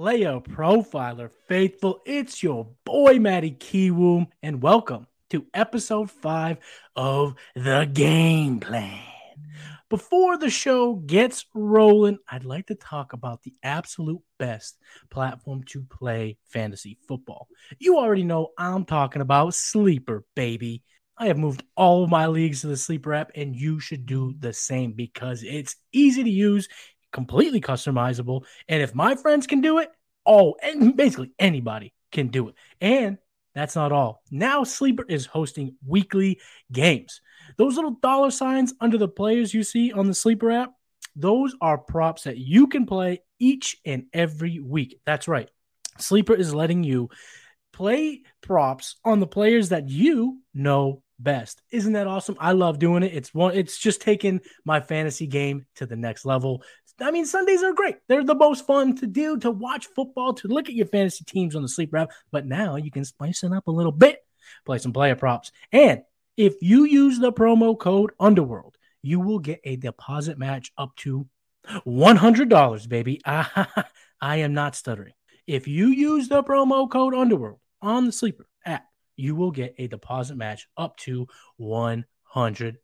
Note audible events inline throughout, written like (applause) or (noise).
player profiler faithful. It's your boy Matty Kiwoom, and welcome to episode five of the game plan. Before the show gets rolling, I'd like to talk about the absolute best platform to play fantasy football. You already know I'm talking about Sleeper, baby. I have moved all of my leagues to the Sleeper app, and you should do the same because it's easy to use, completely customizable. And if my friends can do it, oh, and basically anybody can do it. And that's not all. Now Sleeper is hosting weekly games. Those little dollar signs under the players you see on the Sleeper app, those are props that you can play each and every week. That's right. Sleeper is letting you play props on the players that you know best. Isn't that awesome? I love doing it. It's one it's just taking my fantasy game to the next level. I mean, Sundays are great. They're the most fun to do, to watch football, to look at your fantasy teams on the sleep app. But now you can spice it up a little bit, play some player props. And if you use the promo code Underworld, you will get a deposit match up to $100, baby. (laughs) I am not stuttering. If you use the promo code Underworld on the Sleeper app, you will get a deposit match up to $100.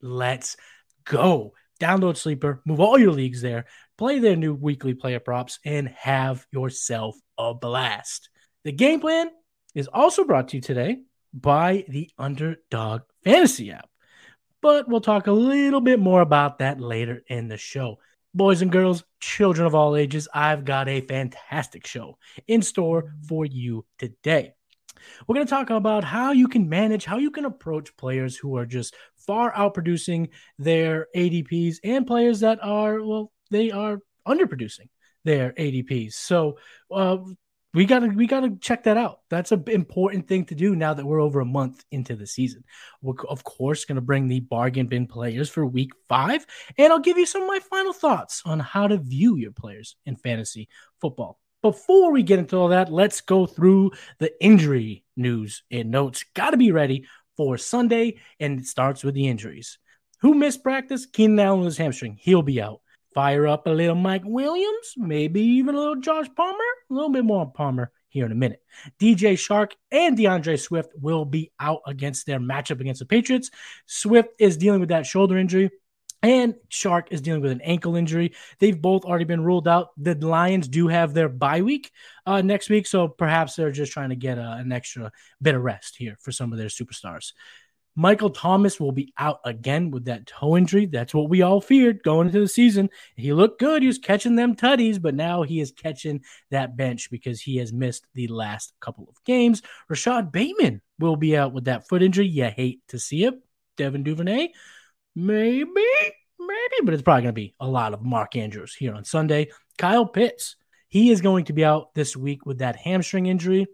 Let's go. Download Sleeper, move all your leagues there, play their new weekly player props, and have yourself a blast. The game plan is also brought to you today by the Underdog Fantasy app. But we'll talk a little bit more about that later in the show. Boys and girls, children of all ages, I've got a fantastic show in store for you today. We're going to talk about how you can manage, how you can approach players who are just far outproducing their ADPs and players that are, well, they are underproducing their ADPs. So, uh, we gotta we gotta check that out. That's an important thing to do now that we're over a month into the season. We're of course gonna bring the bargain bin players for week five, and I'll give you some of my final thoughts on how to view your players in fantasy football. Before we get into all that, let's go through the injury news and notes. Got to be ready for Sunday, and it starts with the injuries. Who missed practice? Keenan Allen was hamstring. He'll be out. Fire up a little Mike Williams, maybe even a little Josh Palmer, a little bit more Palmer here in a minute. DJ Chark and DeAndre Swift will be out against their matchup against the Patriots. Swift is dealing with that shoulder injury. And Chark is dealing with an ankle injury. They've both already been ruled out. The Lions do have their bye week uh, next week, so perhaps they're just trying to get a, an extra bit of rest here for some of their superstars. Michael Thomas will be out again with that toe injury. That's what we all feared going into the season. He looked good. He was catching them tutties, but now he is catching that bench because he has missed the last couple of games. Rashod Bateman will be out with that foot injury. You hate to see it. Devin Duvernay Maybe, maybe, but it's probably going to be a lot of Mark Andrews here on Sunday. Kyle Pitts, he is going to be out this week with that hamstring injury.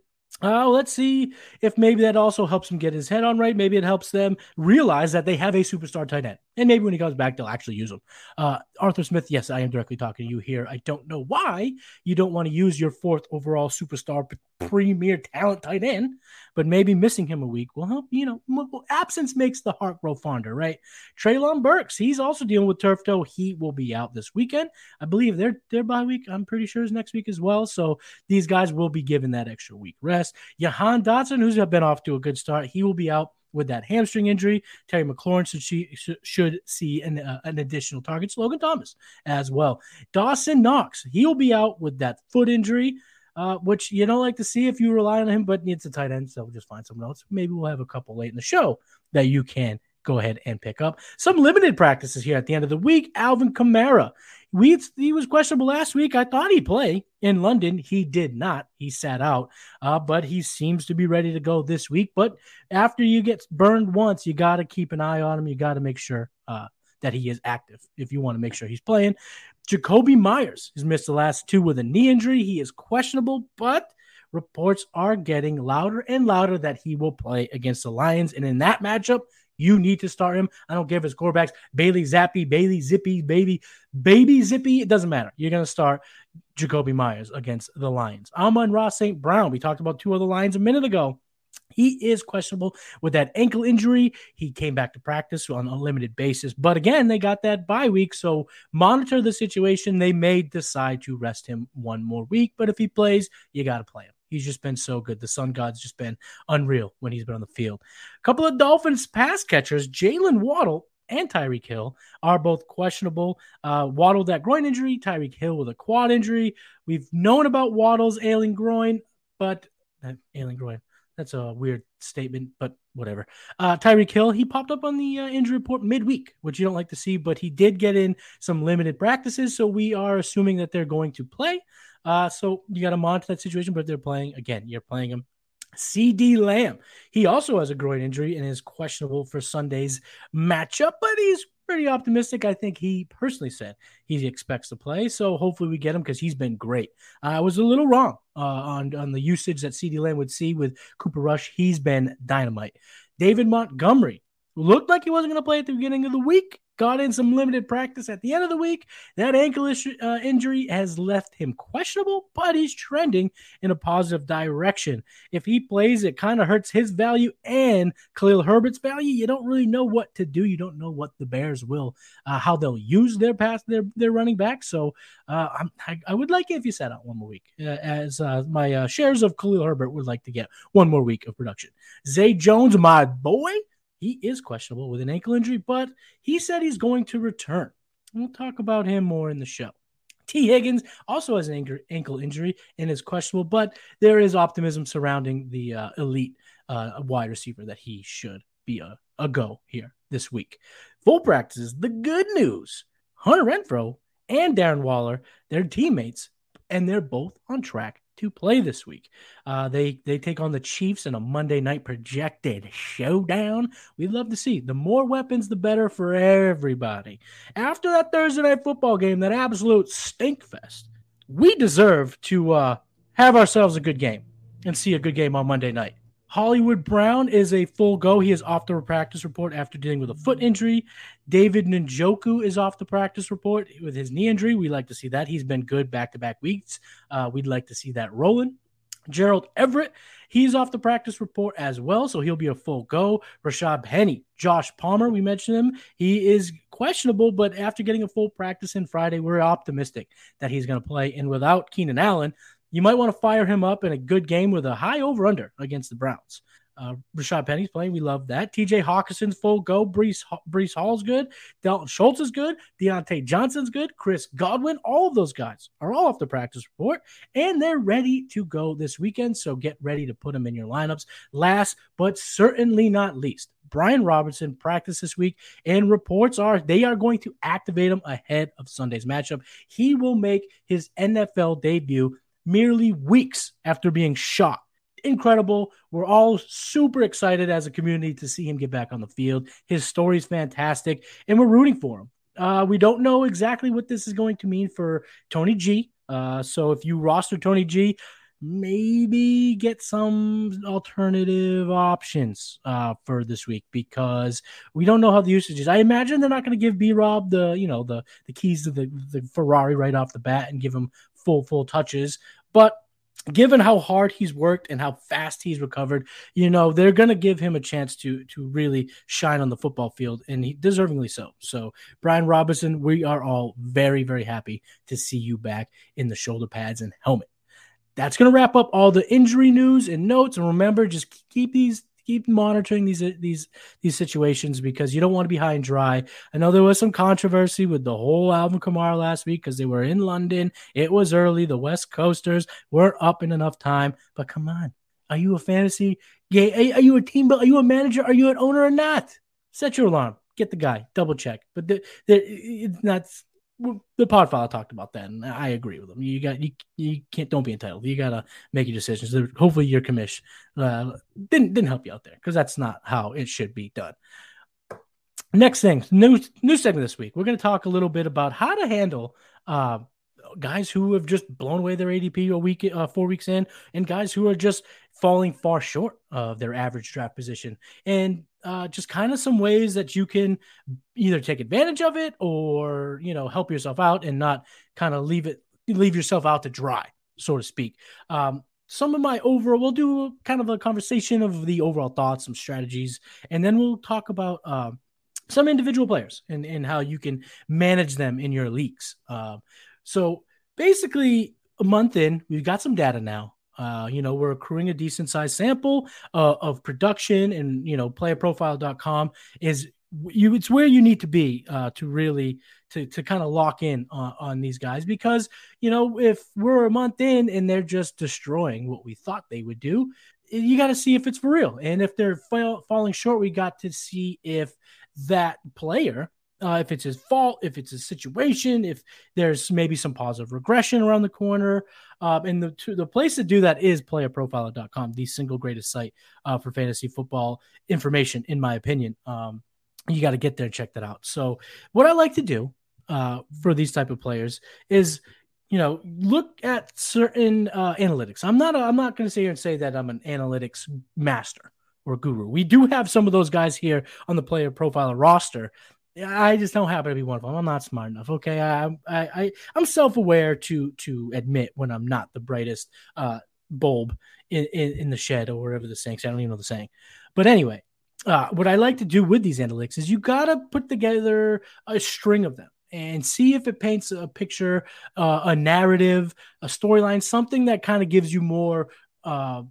Uh, let's see if maybe that also helps him get his head on right. Maybe it helps them realize that they have a superstar tight end. And maybe when he comes back, they'll actually use him. Uh, Arthur Smith, yes, I am directly talking to you here. I don't know why you don't want to use your fourth overall superstar premier talent tight end, but maybe missing him a week will help. You know, absence makes the heart grow fonder, right? Treylon Burks, he's also dealing with turf toe. He will be out this weekend. I believe their their bye week. I'm pretty sure is next week as well. So these guys will be given that extra week rest. Jahan Dotson, who's been off to a good start, he will be out with that hamstring injury. Terry McLaurin should, should see an, uh, an additional target. Logan Thomas as well. Dawson Knox, he'll be out with that foot injury uh, which you don't like to see if you rely on him, but it's a tight end, so we'll just find someone else. Maybe we'll have a couple late in the show that you can go ahead and pick up. Some limited practices here at the end of the week. Alvin Kamara. We, he was questionable last week. I thought he'd play in London. He did not. He sat out, uh, but he seems to be ready to go this week. But after you get burned once, you got to keep an eye on him. You got to make sure uh, that he is active if you want to make sure he's playing. Jakobi Meyers has missed the last two with a knee injury. He is questionable, but reports are getting louder and louder that he will play against the Lions. And in that matchup, you need to start him. I don't care if it's quarterbacks, Bailey Zappe, Bailey Zippy, baby, baby Zippy. It doesn't matter. You're going to start Jakobi Meyers against the Lions. Amon-Ra St. Brown. We talked about two other Lions a minute ago. He is questionable with that ankle injury. He came back to practice on a limited basis. But again, they got that bye week. So monitor the situation. They may decide to rest him one more week. But if he plays, you got to play him. He's just been so good. The Sun God's just been unreal when he's been on the field. A couple of Dolphins pass catchers, Jaylen Waddle and Tyreek Hill are both questionable. Uh, Waddle that groin injury, Tyreek Hill with a quad injury. We've known about Waddle's ailing groin, but uh, ailing groin. That's a weird statement, but whatever. Uh, Tyreek Hill, he popped up on the uh, injury report midweek, which you don't like to see, but he did get in some limited practices. So we are assuming that they're going to play. Uh, so you got to monitor that situation. But if they're playing, again, you're playing them. CeeDee Lamb, he also has a groin injury and is questionable for Sunday's matchup, but he's pretty optimistic. I think he personally said he expects to play. So hopefully we get him because he's been great. I was a little wrong uh, on, on the usage that CeeDee Lamb would see with Cooper Rush. He's been dynamite. David Montgomery looked like he wasn't going to play at the beginning of the week got in some limited practice at the end of the week. That ankle uh, injury has left him questionable, but he's trending in a positive direction. If he plays, it kind of hurts his value and Khalil Herbert's value. You don't really know what to do. You don't know what the Bears will, uh, how they'll use their pass, their their running back. So uh, I, I would like it if you sat out one more week, uh, as uh, my uh, shares of Khalil Herbert would like to get one more week of production. Zay Jones, my boy he is questionable with an ankle injury, but he said he's going to return. We'll talk about him more in the show. Tee Higgins also has an ankle injury and is questionable, but there is optimism surrounding the uh, elite uh, wide receiver that he should be a, a go here this week. Full practices, the good news Hunter Renfrow and Darren Waller, their teammates, and they're both on track to play this week. Uh, they they take on the Chiefs in a Monday night projected showdown. We'd love to see the more weapons, the better for everybody. After that Thursday night football game, that absolute stink fest, we deserve to uh, have ourselves a good game and see a good game on Monday night. Hollywood Brown is a full go. He is off the practice report after dealing with a foot injury. David Njoku is off the practice report with his knee injury. We like to see that. He's been good back to back weeks. Uh, we'd like to see that rolling. Gerald Everett, he's off the practice report as well, so he'll be a full go. Rashaad Penny, Josh Palmer, we mentioned him. He is questionable, but after getting a full practice in Friday, we're optimistic that he's going to play. And without Keenan Allen, you might want to fire him up in a good game with a high over under against the Browns. Uh, Rashaad Penny's playing. We love that. TJ Hockenson's full go. Breece, Breece Hall's good. Dalton Schultz is good. Diontae Johnson's good. Chris Godwin. All of those guys are all off the practice report and they're ready to go this weekend. So get ready to put them in your lineups. Last but certainly not least, Brian Robinson practiced this week, and reports are they are going to activate him ahead of Sunday's matchup. He will make his NFL debut merely weeks after being shot. Incredible. We're all super excited as a community to see him get back on the field. His story is fantastic, and we're rooting for him. Uh, we don't know exactly what this is going to mean for Tony G. Uh, so if you roster Tony G, maybe get some alternative options uh, for this week because we don't know how the usage is. I imagine they're not going to give B Rob the you know the the keys to the, the Ferrari right off the bat and give him full full touches. But given how hard he's worked and how fast he's recovered, you know, they're going to give him a chance to to really shine on the football field and he deservingly so. So, Brian Robinson, we are all very very happy to see you back in the shoulder pads and helmet. That's going to wrap up all the injury news and notes and remember just keep these keep monitoring these these these situations because you don't want to be high and dry. I know there was some controversy with the whole Alvin Kamara last week because they were in London. It was early. The West Coasters weren't up in enough time. But come on, are you a fantasy? Yeah, are you a team? Are you a manager? Are you an owner or not? Set your alarm. Get the guy. Double check. But the, the, it's not the podfather talked about that, and I agree with him. You got you you can't don't be entitled. You gotta make your decisions. Hopefully, your commission uh, didn't didn't help you out there because that's not how it should be done. Next thing, new new segment this week. We're to talk a little bit about how to handle uh, guys who have just blown away their ADP a week, uh, four weeks in, and guys who are just falling far short of their average draft position, and uh, just kind of some ways that you can either take advantage of it or you know help yourself out and not kind of leave it leave yourself out to dry, so to speak. Um, some of my overall. We'll do kind of a conversation of the overall thoughts, some strategies, and then we'll talk about uh, some individual players and and how you can manage them in your leagues. Uh, so basically, a month in, we've got some data now. Uh, you know, we're accruing a decent sized sample uh, of production, and you know, playerprofiler.com is you it's where you need to be uh, to really to to kind of lock in on, on, these guys because you know if we're a month in and they're just destroying what we thought they would do you got to see if it's for real. And if they're fall, falling short we got to see if that player uh, if it's his fault, if it's a situation, if there's maybe some positive regression around the corner. Uh, and the to, the place to do that is playerprofiler.com, the single greatest site uh, for fantasy football information, in my opinion. Um, you got to get there and check that out. So what I like to do uh, for these type of players is, you know, look at certain uh, analytics. I'm not, a, I'm not going to sit here and say that I'm an analytics master or guru. We do have some of those guys here on the player profiler roster. I just don't happen to be one of them. I'm not smart enough. Okay, I, I, I I'm self-aware to to admit when I'm not the brightest uh, bulb in, in, in the shed or wherever the saying. I don't even know the saying. But anyway, uh, what I like to do with these analytics is you got to put together a string of them and see if it paints a picture, uh, a narrative, a storyline, something that kind of gives you more uh,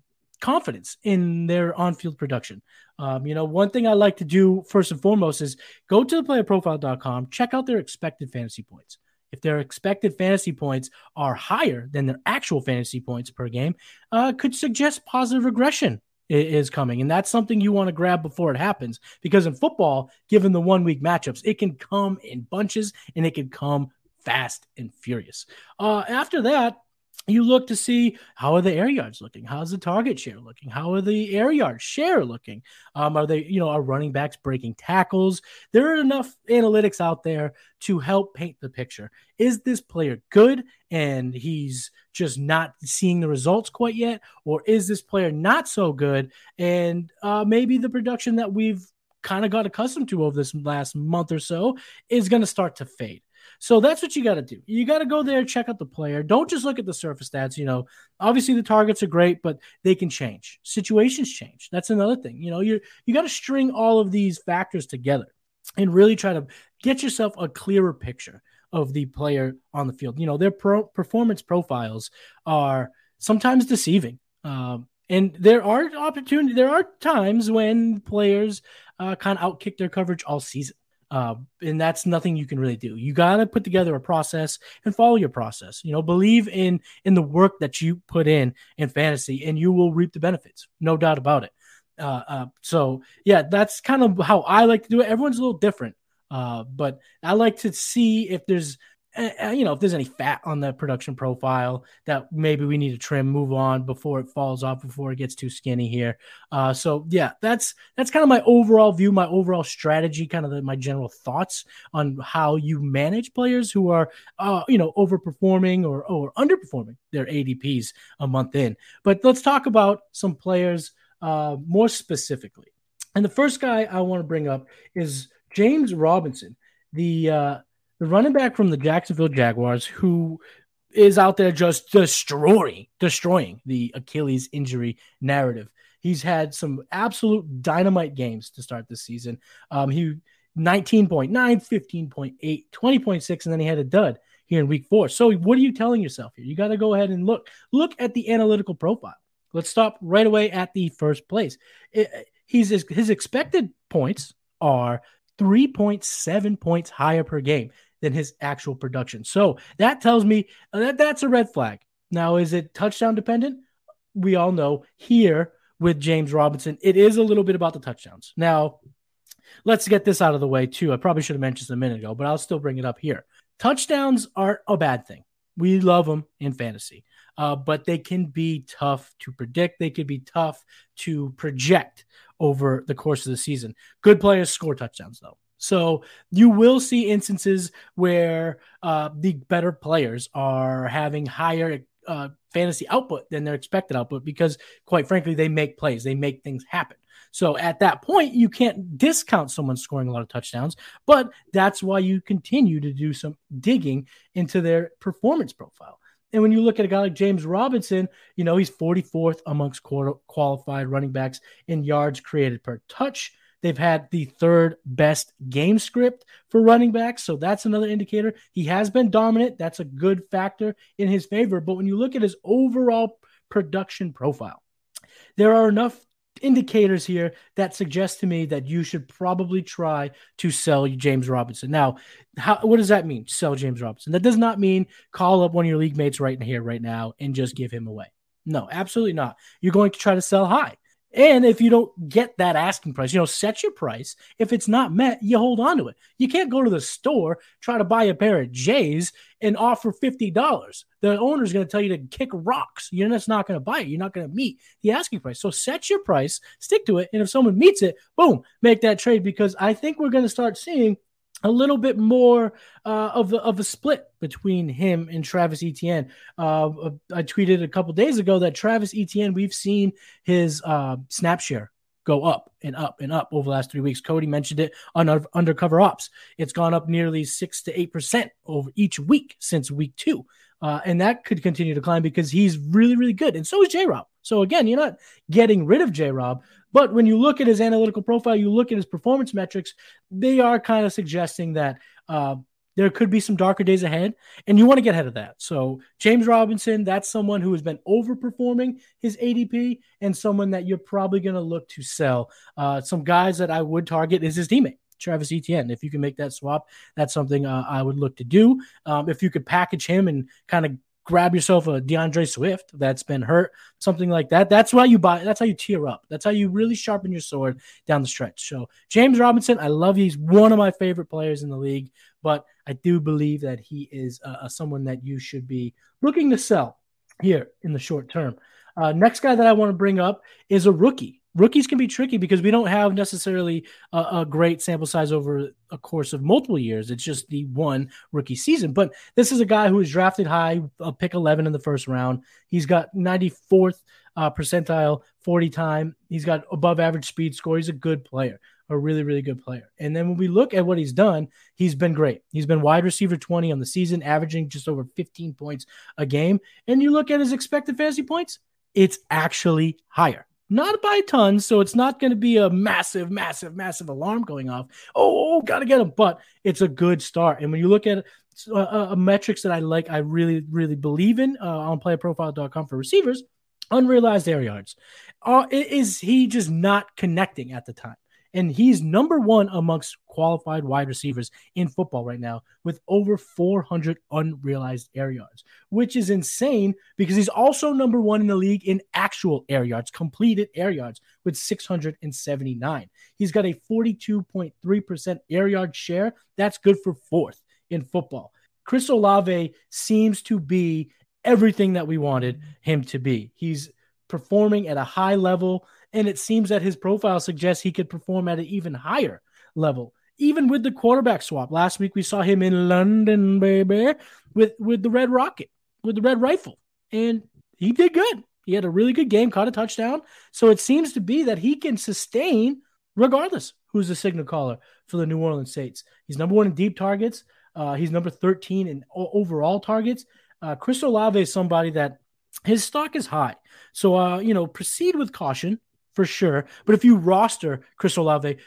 confidence in their on-field production. Um, you know, one thing I like to do first and foremost is go to the playerprofiler.com, check out their expected fantasy points. If their expected fantasy points are higher than their actual fantasy points per game, uh, could suggest positive regression is coming. And that's something you want to grab before it happens. Because in football, given the one week matchups, it can come in bunches and it can come fast and furious. Uh, after that, you look to see how are the air yards looking? How's the target share looking? How are the air yard share looking? Um, are they you know are running backs breaking tackles? There are enough analytics out there to help paint the picture. Is this player good and he's just not seeing the results quite yet? Or is this player not so good and uh, maybe the production that we've kind of got accustomed to over this last month or so is going to start to fade so that's what you got to do. You got to go there, check out the player. Don't just look at the surface stats. You know, obviously the targets are great, but they can change. Situations change. That's another thing. You know, you you got to string all of these factors together and really try to get yourself a clearer picture of the player on the field. You know, their pro- performance profiles are sometimes deceiving. Um, and there are opportunity. There are times when players uh, kind of outkick their coverage all season. Uh, and that's nothing you can really do. You got to put together a process and follow your process. You know, believe in in the work that you put in in fantasy, and you will reap the benefits. No doubt about it. Uh, uh, so yeah, that's kind of how I like to do it. Everyone's a little different, uh, but I like to see if there's you know, if there's any fat on the production profile that maybe we need to trim, move on before it falls off, before it gets too skinny here. Uh, so yeah, that's that's kind of my overall view, my overall strategy, kind of the, my general thoughts on how you manage players who are, uh, you know, overperforming or or underperforming their ADPs a month in. But let's talk about some players uh, more specifically. And the first guy I want to bring up is James Robinson, the uh, the running back from the Jacksonville Jaguars, who is out there just destroying, destroying the Achilles injury narrative. He's had some absolute dynamite games to start this season. Um, he 19.9, 15.8, 20.6, and then he had a dud here in week four. So what are you telling yourself here? You got to go ahead and look. Look at the analytical profile. Let's stop right away at the first place. It, he's his expected points are 3.7 points higher per game than his actual production. So that tells me uh, that that's a red flag. Now, is it touchdown dependent? We all know here with James Robinson, it is a little bit about the touchdowns. Now, let's get this out of the way too. I probably should have mentioned this a minute ago, but I'll still bring it up here. Touchdowns aren't a bad thing. We love them in fantasy, uh, but they can be tough to predict. They could be tough to project over the course of the season. Good players score touchdowns, though. So you will see instances where uh, the better players are having higher uh, fantasy output than their expected output because, quite frankly, they make plays, they make things happen. So at that point, you can't discount someone scoring a lot of touchdowns, but that's why you continue to do some digging into their performance profile. And when you look at a guy like James Robinson, you know, he's 44th amongst qualified running backs in yards created per touch. They've had the third best game script for running backs. So that's another indicator. He has been dominant. That's a good factor in his favor. But when you look at his overall production profile, there are enough indicators here that suggest to me that you should probably try to sell James Robinson. Now, how, what does that mean? Sell James Robinson. That does not mean call up one of your league mates right in here, right now, and just give him away. No, absolutely not. You're going to try to sell high. And if you don't get that asking price, you know, set your price. If it's not met, you hold on to it. You can't go to the store, try to buy a pair of J's and offer $50. The owner's going to tell you to kick rocks. You're just not going to buy it. You're not going to meet the asking price. So set your price, stick to it. And if someone meets it, boom, make that trade because I think we're going to start seeing a little bit more uh, of the, of a split between him and Travis Etienne. Uh, I tweeted a couple days ago that Travis Etienne, we've seen his uh, snap share go up and up and up over the last three weeks. Cody mentioned it on our Undercover Ops. It's gone up nearly six to eight percent over each week since week two. Uh, and that could continue to climb because he's really, really good. And so is J Rob. So again, you're not getting rid of J Rob, but when you look at his analytical profile, you look at his performance metrics, they are kind of suggesting that uh, there could be some darker days ahead, and you want to get ahead of that. So, James Robinson, that's someone who has been overperforming his ADP and someone that you're probably going to look to sell. Uh, some guys that I would target is his teammate. Travis Etienne. If you can make that swap, that's something uh, I would look to do. Um, if you could package him and kind of grab yourself a DeAndre Swift that's been hurt, something like that. That's why you buy. That's how you tear up. That's how you really sharpen your sword down the stretch. So James Robinson, I love. you. He's one of my favorite players in the league, but I do believe that he is uh, someone that you should be looking to sell here in the short term. Uh, next guy that I want to bring up is a rookie rookies can be tricky because we don't have necessarily a, a, great sample size over a course of multiple years. It's just the one rookie season. But this is a guy who was drafted high, a pick 11 in the first round. He's got 94th uh, percentile 40 time. He's got above average speed score. He's a good player, a really, really good player. And then when we look at what he's done, he's been great. He's been wide receiver 20 on the season, averaging just over 15 points a game. And you look at his expected fantasy points, it's actually higher not by tons, so it's not going to be a massive, massive, massive alarm going off. Oh, oh got to get him, but it's a good start. And when you look at uh, uh, uh, metrics that I like, I really, really believe in uh, on playerprofiler.com for receivers, unrealized air yards. Uh, is he just not connecting at the time? And he's number one amongst qualified wide receivers in football right now with over 400 unrealized air yards, which is insane because he's also number one in the league in actual air yards, completed air yards with 679. He's got a 42.3% air yard share. That's good for fourth in football. Chris Olave seems to be everything that we wanted him to be. He's performing at a high level and it seems that his profile suggests he could perform at an even higher level. Even with the quarterback swap. Last week we saw him in London, baby, with, with the Red Rocket, with the Red Rifle. And he did good. He had a really good game, caught a touchdown. So it seems to be that he can sustain regardless who's the signal caller for the New Orleans Saints. He's number one in deep targets. Uh, he's number 13 in overall targets. Uh, Chris Olave is somebody that his stock is high. So, uh, you know, proceed with caution for sure. But if you roster Chris Olave,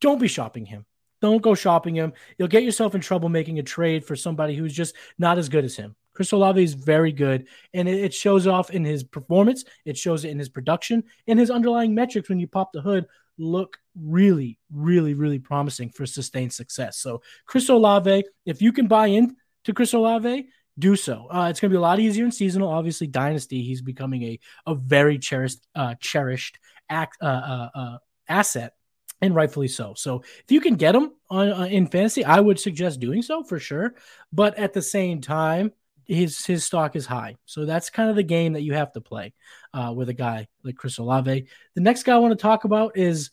don't be shopping him. Don't go shopping him. You'll get yourself in trouble making a trade for somebody who's just not as good as him. Chris Olave is very good, and it, shows off in his performance. It shows it in his production and his underlying metrics. When you pop the hood, look really, really, really promising for sustained success. So, Chris Olave, if you can buy in to Chris Olave, do so. Uh, it's going to be a lot easier in seasonal. Obviously, dynasty, he's becoming a a very cherished uh, cherished act, uh, uh, uh, asset, and rightfully so. So if you can get him on uh, in fantasy, I would suggest doing so for sure. But at the same time, his his stock is high, so that's kind of the game that you have to play with a guy like Chris Olave. The next guy I want to talk about is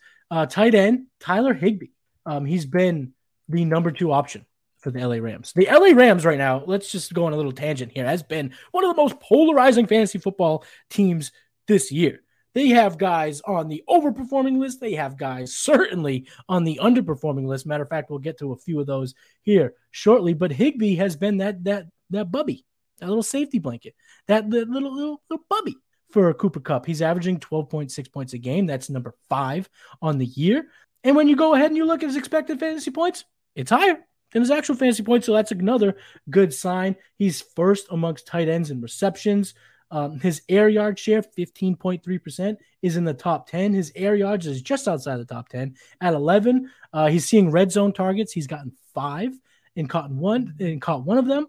tight end Tyler Higbee. Um, he's been the number two option the LA Rams. The LA Rams right now, let's just go on a little tangent here, has been one of the most polarizing fantasy football teams this year. They have guys on the overperforming list. They have guys certainly on the underperforming list. Matter of fact, we'll get to a few of those here shortly. But Higbee has been that that that bubby, that little safety blanket, that little little little bubby for Cooper Kupp. He's averaging 12.6 points a game. That's number five on the year. And when you go ahead and you look at his expected fantasy points, it's higher than his actual fantasy points. So that's another good sign. He's first amongst tight ends in receptions. Um, his air yard share, 15.3%, is in the top 10. His air yards is just outside the top 10 at 11. Uh, he's seeing red zone targets. He's gotten five and caught one and caught one of them.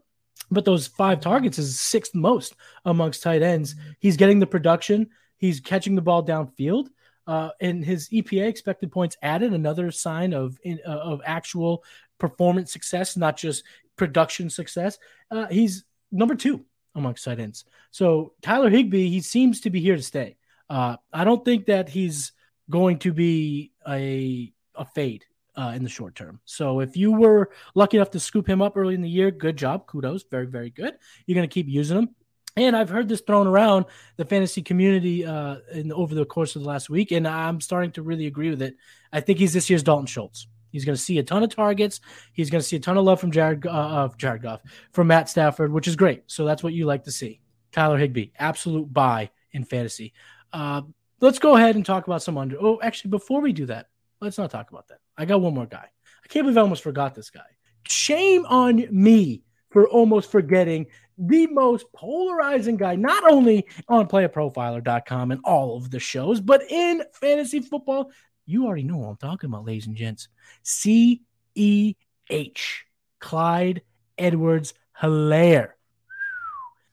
But those five targets is sixth most amongst tight ends. He's getting the production. He's catching the ball downfield. Uh, and his EPA expected points added another sign of in, uh, of actual performance success, not just production success. Uh, he's number two amongst tight ends. So Tyler Higbee, he seems to be here to stay. Uh, I don't think that he's going to be a a fade uh, in the short term. So if you were lucky enough to scoop him up early in the year, good job, kudos, very very good. You're going to keep using him. And I've heard this thrown around the fantasy community uh, in, over the course of the last week, and I'm starting to really agree with it. I think he's this year's Dalton Schultz. He's going to see a ton of targets. He's going to see a ton of love from Jared, uh, Jared Goff, from Matt Stafford, which is great. So that's what you like to see. Tyler Higbee, absolute buy in fantasy. Uh, let's go ahead and talk about some under. Oh, actually, before we do that, let's not talk about that. I got one more guy. I can't believe I almost forgot this guy. Shame on me for almost forgetting the most polarizing guy, not only on playerprofiler.com and all of the shows, but in fantasy football you already know what I'm talking about, ladies and gents. C E H. Clyde Edwards Helaire.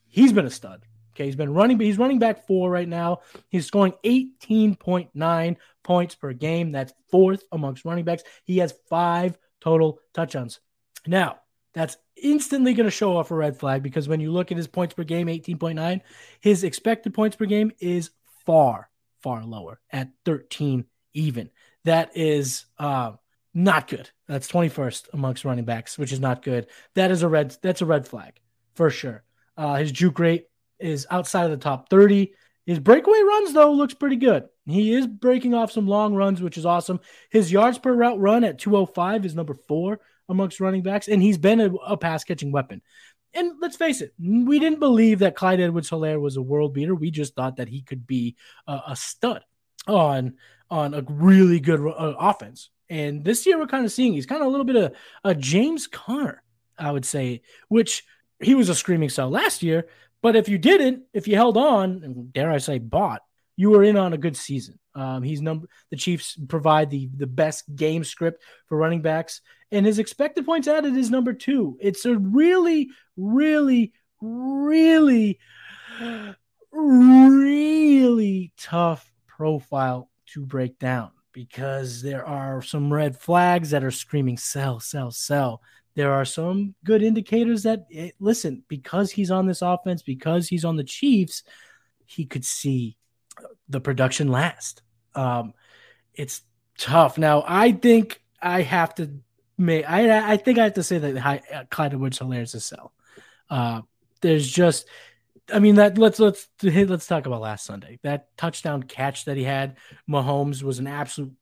He's been a stud. Okay, he's been running, but he's running back four right now. He's scoring 18.9 points per game. That's fourth amongst running backs. He has five total touchdowns. Now, that's instantly going to show off a red flag because when you look at his points per game, 18.9, his expected points per game is far, far lower at 13 even. That is uh, not good. That's 21st amongst running backs, which is not good. That is a red. That's a red flag for sure. Uh, his juke rate is outside of the top 30. His breakaway runs though looks pretty good. He is breaking off some long runs, which is awesome. His yards per route run at 205 is number four amongst running backs, and he's been a, a pass catching weapon. And let's face it, we didn't believe that Clyde Edwards Helaire was a world beater. We just thought that he could be a, a stud on on a really good uh, offense. And this year we're kind of seeing he's kind of a little bit of a James Conner, I would say, which he was a screaming sell last year. But if you didn't, if you held on, and dare I say bought, you were in on a good season. Um, he's number the Chiefs provide the the best game script for running backs, and his expected points added is number two. It's a really, really, really, really tough profile to break down because there are some red flags that are screaming sell, sell, sell. There are some good indicators that it, eh, listen, because he's on this offense, because he's on the Chiefs, he could see the production last. Um, it's tough. Now, I think I have to make. I I think I have to say that Clyde Woods hilarious to sell. Uh, there's just I mean that let's let's let's talk about last Sunday. That touchdown catch that he had, Mahomes was an absolute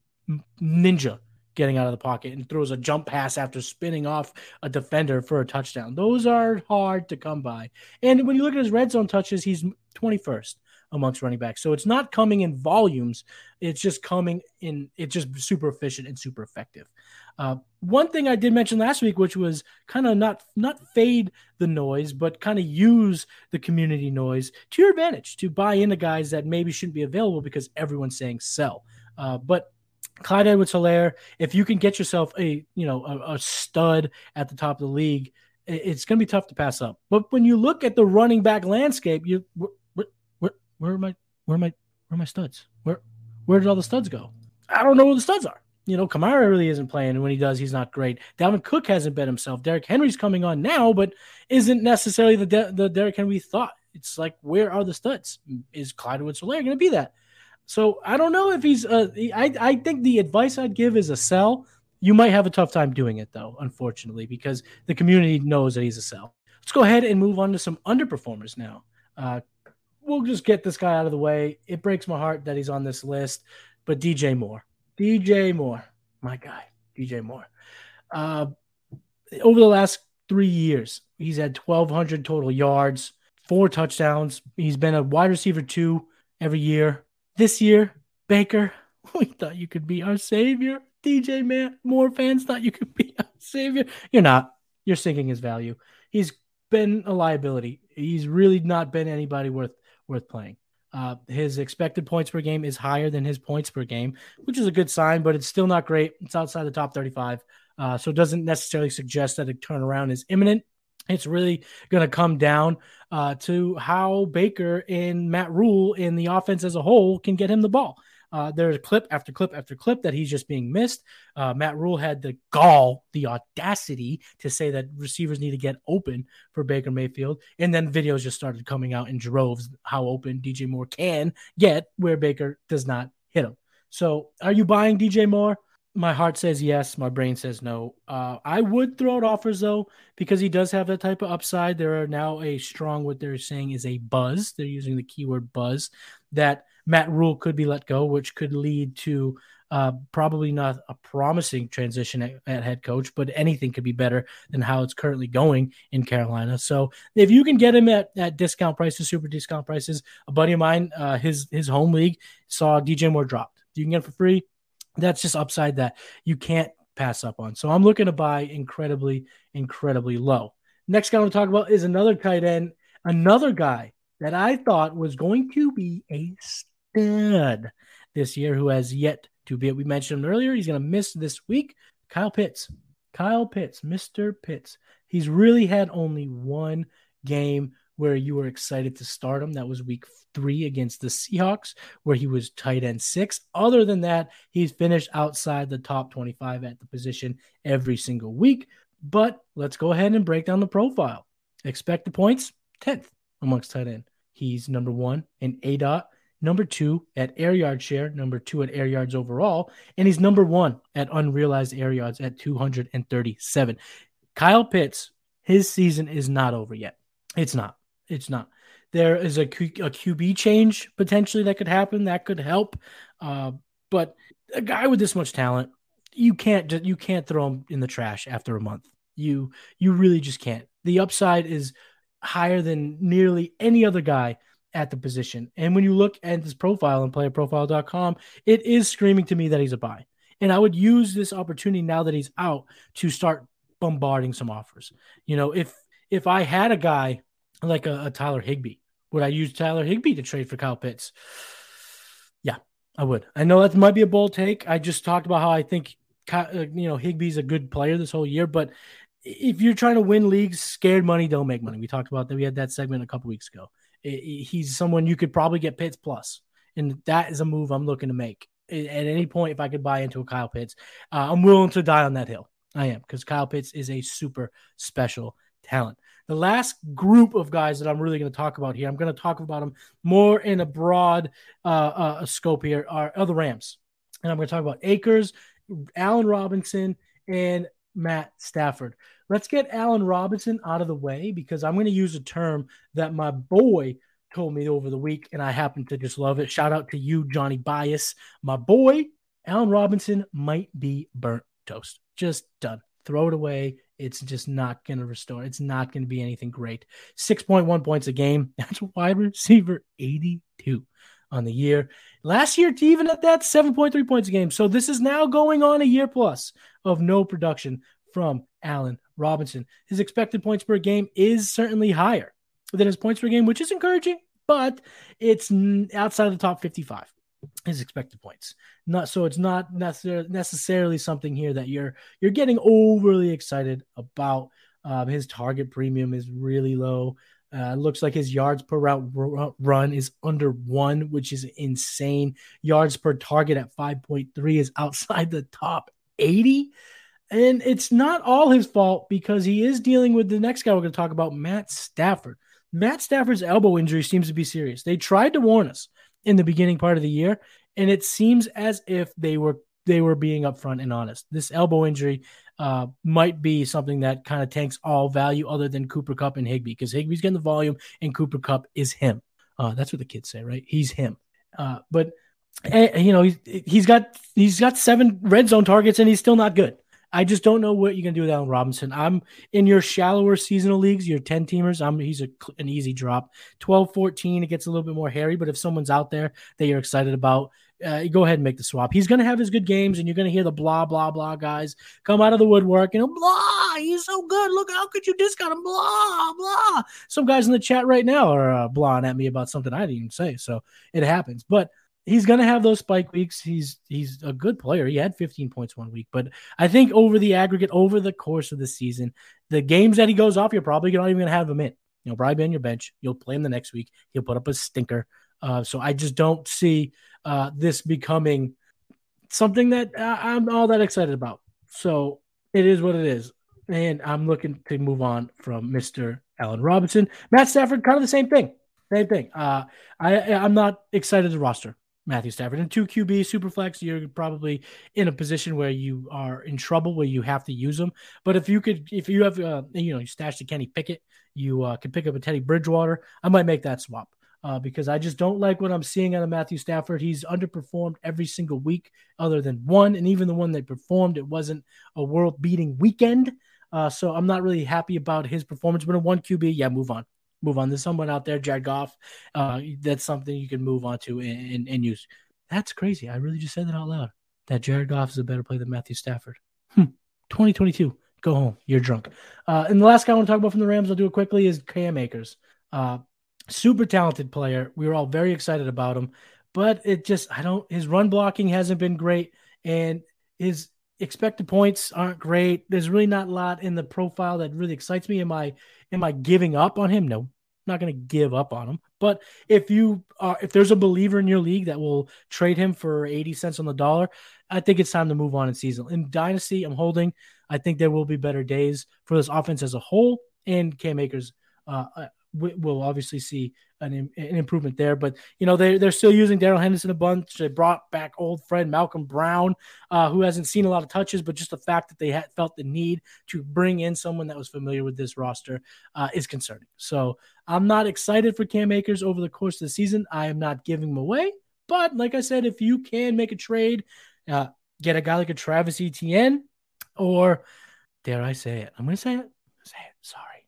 ninja getting out of the pocket and throws a jump pass after spinning off a defender for a touchdown. Those are hard to come by. And when you look at his red zone touches, he's 21st amongst running backs. So it's not coming in volumes. It's just coming in. It's just super efficient and super effective. Uh, one thing I did mention last week, which was kind of not not fade the noise, but kind of use the community noise to your advantage to buy into guys that maybe shouldn't be available because everyone's saying sell. Uh, but Clyde Edwards Helaire, if you can get yourself a you know a, a stud at the top of the league, it's going to be tough to pass up. But when you look at the running back landscape, you where are my where are my where are my studs? Where where did all the studs go? I don't know where the studs are. You know, Kamara really isn't playing, and when he does, he's not great. Dalvin Cook hasn't been himself. Derrick Henry's coming on now, but isn't necessarily the De- the Derrick Henry thought. It's like, where are the studs? Is Clyde Woods going to be that? So I don't know if he's. Uh, I I think the advice I'd give is a sell. You might have a tough time doing it though, unfortunately, because the community knows that he's a sell. Let's go ahead and move on to some underperformers now. Uh, we'll just get this guy out of the way. It breaks my heart that he's on this list, but DJ Moore, DJ Moore, my guy, DJ Moore. Uh, over the last three years, he's had 1,200 total yards, four touchdowns. He's been a wide receiver two every year. This year, Baker, (laughs) we thought you could be our savior. DJ man, more fans thought you could be (laughs) our savior. You're not. You're sinking his value. He's been a liability. He's really not been anybody worth worth playing. Uh, his expected points per game is higher than his points per game, which is a good sign, but it's still not great. It's outside the top 35. Uh, so it doesn't necessarily suggest that a turnaround is imminent. It's really going to come down uh, to how Baker and Matt Rhule in the offense as a whole can get him the ball. Uh, there's clip after clip after clip that he's just being missed. Uh, Matt Rhule had the gall, the audacity to say that receivers need to get open for Baker Mayfield. And then videos just started coming out in droves how open DJ Moore can get where Baker does not hit him. So are you buying DJ Moore? My heart says yes. My brain says no. Uh, I would throw out offers though, because he does have that type of upside. There are now a strong, what they're saying is a buzz. They're using the keyword buzz that Matt Rhule could be let go, which could lead to uh, probably not a promising transition at, at, head coach, but anything could be better than how it's currently going in Carolina. So if you can get him at, at discount prices, super discount prices, a buddy of mine, uh, his his home league saw DJ Moore dropped. You can get it for free. That's just upside that you can't pass up on. So I'm looking to buy incredibly, incredibly low. Next guy I want to talk about is another tight end, another guy that I thought was going to be a stud this year who has yet to be. We mentioned him earlier. He's going to miss this week. Kyle Pitts. Kyle Pitts, Mr. Pitts. He's really had only one game where you were excited to start him. That was week three against the Seahawks, where he was tight end six. Other than that, he's finished outside the top 25 at the position every single week. But let's go ahead and break down the profile. Expected points, 10th amongst tight end. He's number one in aDOT number two at air yard share, number two at air yards overall, and he's number one at unrealized air yards at 237. Kyle Pitts, his season is not over yet. It's not. It's not. There is a, Q, a QB change potentially that could happen. That could help. Uh, but a guy with this much talent, you can't you can't throw him in the trash after a month. You you really just can't. The upside is higher than nearly any other guy at the position. And when you look at his profile on playerprofiler.com, it is screaming to me that he's a buy. And I would use this opportunity now that he's out to start bombarding some offers. You know, if if I had a guy like a, a Tyler Higbee, would I use Tyler Higbee to trade for Kyle Pitts? Yeah, I would. I know that might be a bold take. I just talked about how I think uh, you know Higbee's a good player this whole year, but if you're trying to win leagues, scared money don't make money. We talked about that. We had that segment a couple weeks ago he's someone you could probably get Pitts plus, and that is a move I'm looking to make. At any point, if I could buy into a Kyle Pitts, uh, I'm willing to die on that hill. I am because Kyle Pitts is a super special talent. The last group of guys that I'm really going to talk about here, I'm going to talk about them more in a broad uh, uh, scope here, are, are the Rams. And I'm going to talk about Akers, Allen Robinson, and Matt Stafford. Let's get Allen Robinson out of the way because I'm going to use a term that my boy told me over the week, and I happen to just love it. Shout out to you, Johnny Bias. My boy, Allen Robinson might be burnt toast. Just done. Throw it away. It's just not going to restore. It's not going to be anything great. 6.1 points a game. (laughs) That's wide receiver 82 on the year. Last year, even at that, 7.3 points a game. So this is now going on a year plus of no production from Allen Robinson. His expected points per game is certainly higher than his points per game, which is encouraging, but it's outside of the top 55. His expected points, not so it's not necessarily something here that you're you're getting overly excited about. Um, his target premium is really low. Uh, looks like his yards per route run is under one, which is insane. Yards per target at 5.3 is outside the top 80. And it's not all his fault because he is dealing with the next guy we're going to talk about, Matt Stafford. Matt Stafford's elbow injury seems to be serious. They tried to warn us in the beginning part of the year, and it seems as if they were they were being upfront and honest. This elbow injury uh, might be something that kind of tanks all value other than Cooper Kupp and Higbee because Higbee's getting the volume and Cooper Kupp is him. Uh, that's what the kids say, right? He's him. Uh, but eh, you know he's he's got he's got seven red zone targets and he's still not good. I just don't know what you're gonna do with Allen Robinson. I'm in your shallower seasonal leagues, your 10 teamers. I'm he's a, an easy drop. 12, 14, it gets a little bit more hairy. But if someone's out there that you're excited about, uh, go ahead and make the swap. He's going to have his good games, and you're going to hear the blah blah blah guys come out of the woodwork. You know, blah, he's so good. Look, how could you discount him? Blah blah. Some guys in the chat right now are uh, blahing at me about something I didn't even say, so it happens. But he's going to have those spike weeks. He's he's a good player. He had 15 points one week, but I think over the aggregate, over the course of the season, the games that he goes off, you're probably not even going to have him in. You know, probably be on your bench. You'll play him the next week. He'll put up a stinker. Uh, so I just don't see uh, this becoming something that I'm all that excited about. So it is what it is. And I'm looking to move on from Mr. Allen Robinson. Matt Stafford, kind of the same thing. Same thing. Uh, I, I'm not excited to roster Matthew Stafford. And two QB Superflex, you're probably in a position where you are in trouble where you have to use them. But if you could, if you have, uh, you know, you stash the Kenny Pickett, you uh, could pick up a Teddy Bridgewater. I might make that swap uh, because I just don't like what I'm seeing out of Matthew Stafford. He's underperformed every single week, other than one, and even the one that performed, it wasn't a world-beating weekend. Uh, so I'm not really happy about his performance. But a one QB, yeah, move on, move on. There's someone out there, Jared Goff. Uh, that's something you can move on to and, and, and, use. That's crazy. I really just said that out loud. That Jared Goff is a better player than Matthew Stafford. Hmm. 2022. Go home. You're drunk. Uh, and the last guy I want to talk about from the Rams, I'll do it quickly, is Cam Akers. Uh, super talented player. We were all very excited about him, but it just I don't his run blocking hasn't been great and his expected points aren't great. There's really not a lot in the profile that really excites me. Am I am I giving up on him? No. I'm not going to give up on him. But if you are if there's a believer in your league that will trade him for 80 cents on the dollar, I think it's time to move on in season. In dynasty, I'm holding. I think there will be better days for this offense as a whole and Cam Akers uh, we'll obviously see an, an improvement there. But you know they they're still using Darrell Henderson a bunch. They brought back old friend Malcolm Brown, uh, who hasn't seen a lot of touches, but just the fact that they had felt the need to bring in someone that was familiar with this roster uh, is concerning. So I'm not excited for Cam Akers over the course of the season. I am not giving him away, but like I said, if you can make a trade, uh, get a guy like a Travis Etienne, or dare I say it? I'm going to say it. Say it. Sorry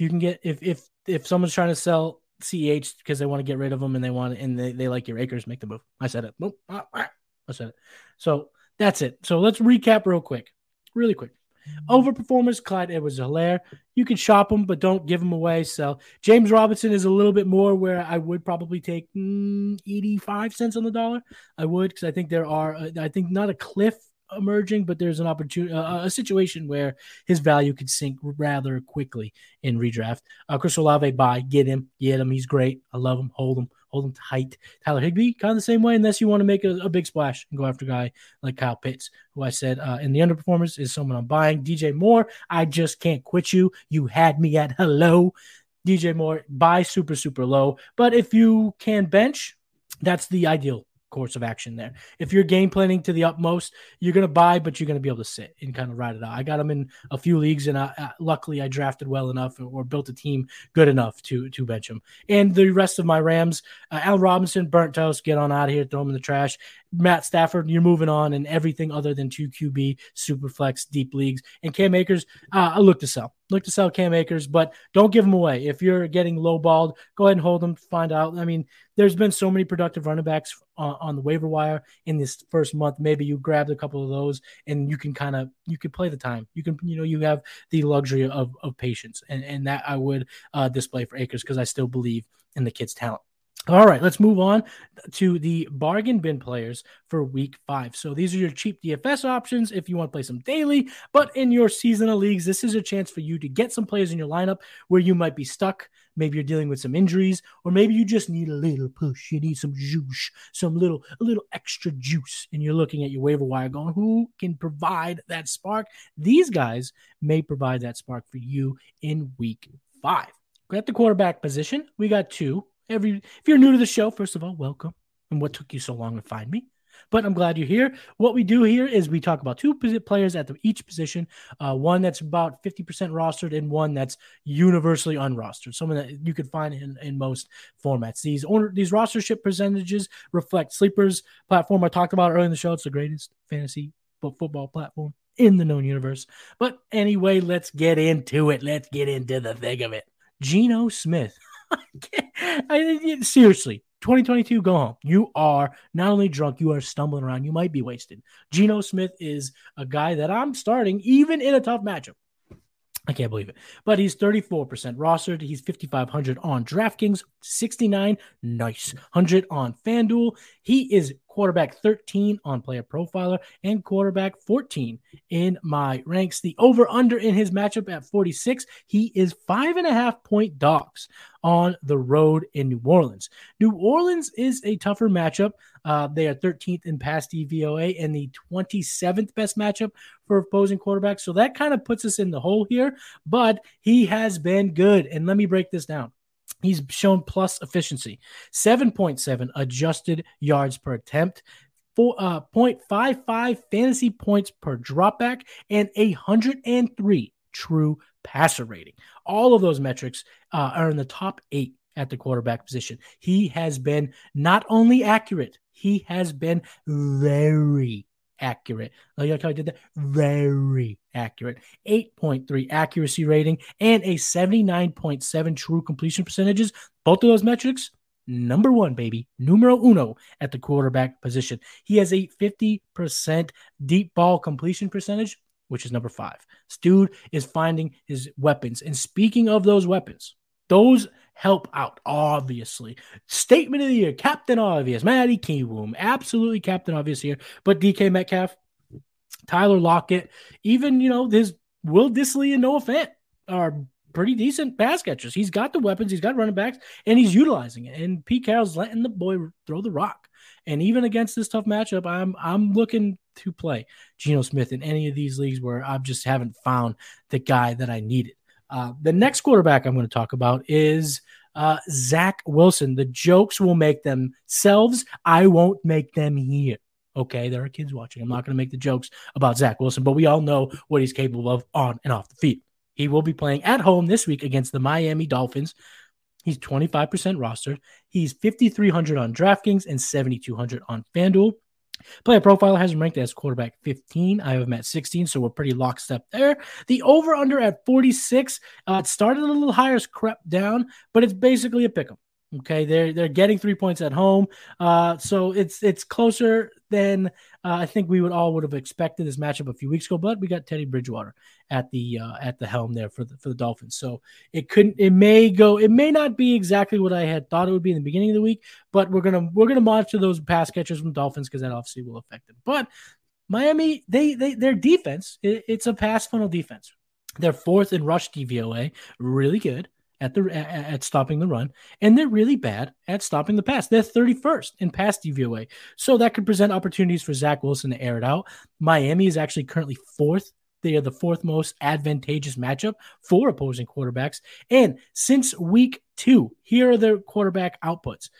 you can get if if if someone's trying to sell CH because they want to get rid of them and they want and they, they like your Akers, make the move. I said it. I said it. So that's it. So let's recap real quick, really quick. Overperformers, Clyde Edwards Helaire. You can shop them, but don't give them away. So James Robinson is a little bit more where I would probably take mm, 85 cents on the dollar. I would because I think there are, uh, I think not a cliff emerging, but there's an opportunity, uh, a situation where his value could sink rather quickly in redraft. Uh, Chris Olave, buy, get him, get him. He's great. I love him. Hold him, hold him tight. Tyler Higbee, kind of the same way, unless you want to make a, a big splash and go after a guy like Kyle Pitts, who I said uh, in the underperformers is someone I'm buying. DJ Moore, I just can't quit you. You had me at hello. DJ Moore, buy super, super low. But if you can bench, that's the ideal course of action there. If you're game planning to the utmost, you're going to buy, but you're going to be able to sit and kind of ride it out. I got them in a few leagues, and I, luckily I drafted well enough or built a team good enough to to bench them. And the rest of my Rams, uh, Al Robinson, burnt toast, get on out of here, throw him in the trash. Matt Stafford, you're moving on, and everything other than two QB, super flex, deep leagues, and Cam Akers, uh, I look to sell. Look to sell Cam Akers, but don't give them away. If you're getting lowballed, go ahead and hold them. Find out. I mean, there's been so many productive running backs on, on the waiver wire in this first month. Maybe you grabbed a couple of those, and you can kind of you can play the time. You can you know you have the luxury of of patience, and and that I would uh, display for Akers because I still believe in the kid's talent. All right, let's move on to the bargain bin players for week five. So these are your cheap DFS options if you want to play some daily, but in your seasonal leagues, this is a chance for you to get some players in your lineup where you might be stuck. Maybe you're dealing with some injuries, or maybe you just need a little push. You need some juice, some little a little extra juice, and you're looking at your waiver wire going, who can provide that spark? These guys may provide that spark for you in week five. At the quarterback position, we got two Every if you're new to the show, first of all, welcome. And what took you so long to find me? But I'm glad you're here. What we do here is we talk about two players at the, each position, uh, one that's about 50% rostered and one that's universally unrostered, someone that you could find in, in most formats. These owner, these rostership percentages reflect Sleepers platform I talked about earlier in the show. It's the greatest fantasy football platform in the known universe. But anyway, let's get into it. Let's get into the thing of it. Geno Smith. I, seriously, 2022, go home. You are not only drunk, you are stumbling around. You might be wasted. Geno Smith is a guy that I'm starting even in a tough matchup. I can't believe it. But he's 34% rostered. He's 5,500 on DraftKings, 69, nice, 100 on FanDuel. He is quarterback 13 on Player Profiler and quarterback 14 in my ranks. The over under in his matchup at 46. He is five and a half point dogs on the road in New Orleans. New Orleans is a tougher matchup. Uh, they are 13th in pass DVOA and the 27th best matchup for opposing quarterbacks. So that kind of puts us in the hole here, but he has been good. And let me break this down. He's shown plus efficiency, 7.7 adjusted yards per attempt, four, uh, 0.55 fantasy points per dropback, and 103 true passer rating. All of those metrics uh, are in the top eight at the quarterback position. He has been not only accurate, he has been very accurate. Like I did that, very accurate. 8.3 accuracy rating and a 79.7 true completion percentages. Both of those metrics, number one, baby, numero uno at the quarterback position. He has a 50% deep ball completion percentage, which is number five. This dude is finding his weapons. And speaking of those weapons, those help out, obviously. Statement of the year, Captain Obvious, Matty Kiwoom, absolutely Captain Obvious here. But DK Metcalf, Tyler Lockett, even, you know, this Will Dissly and Noah Fant are pretty decent pass catchers. He's got the weapons, he's got running backs, and he's utilizing it. And Pete Carroll's letting the boy throw the rock. And even against this tough matchup, I'm I'm looking to play Geno Smith in any of these leagues where I just haven't found the guy that I needed. Uh, the next quarterback I'm going to talk about is uh, Zach Wilson. The jokes will make themselves. I won't make them here. Okay, there are kids watching. I'm not going to make the jokes about Zach Wilson, but we all know what he's capable of on and off the field. He will be playing at home this week against the Miami Dolphins. He's 25% rostered. He's 5,300 on DraftKings and 7,200 on FanDuel. Player profile has him ranked as quarterback 15. I have him at 16, so we're pretty lockstep there. The over under at 46. Uh, it started a little higher, crept down, but it's basically a pick 'em. Okay, they're they're getting three points at home, uh, so it's it's closer than uh, I think we would all would have expected this matchup a few weeks ago. But we got Teddy Bridgewater at the uh, at the helm there for the for the Dolphins, so it couldn't it may go it may not be exactly what I had thought it would be in the beginning of the week, but we're gonna we're gonna monitor those pass catchers from Dolphins because that obviously will affect them. But Miami, they they their defense it, it's a pass funnel defense. They're fourth in rush DVOA, really good at the at stopping the run, and they're really bad at stopping the pass. They're 31st in pass DVOA, so that could present opportunities for Zach Wilson to air it out. Miami is actually currently fourth. They are the fourth most advantageous matchup for opposing quarterbacks. And since week two, here are their quarterback outputs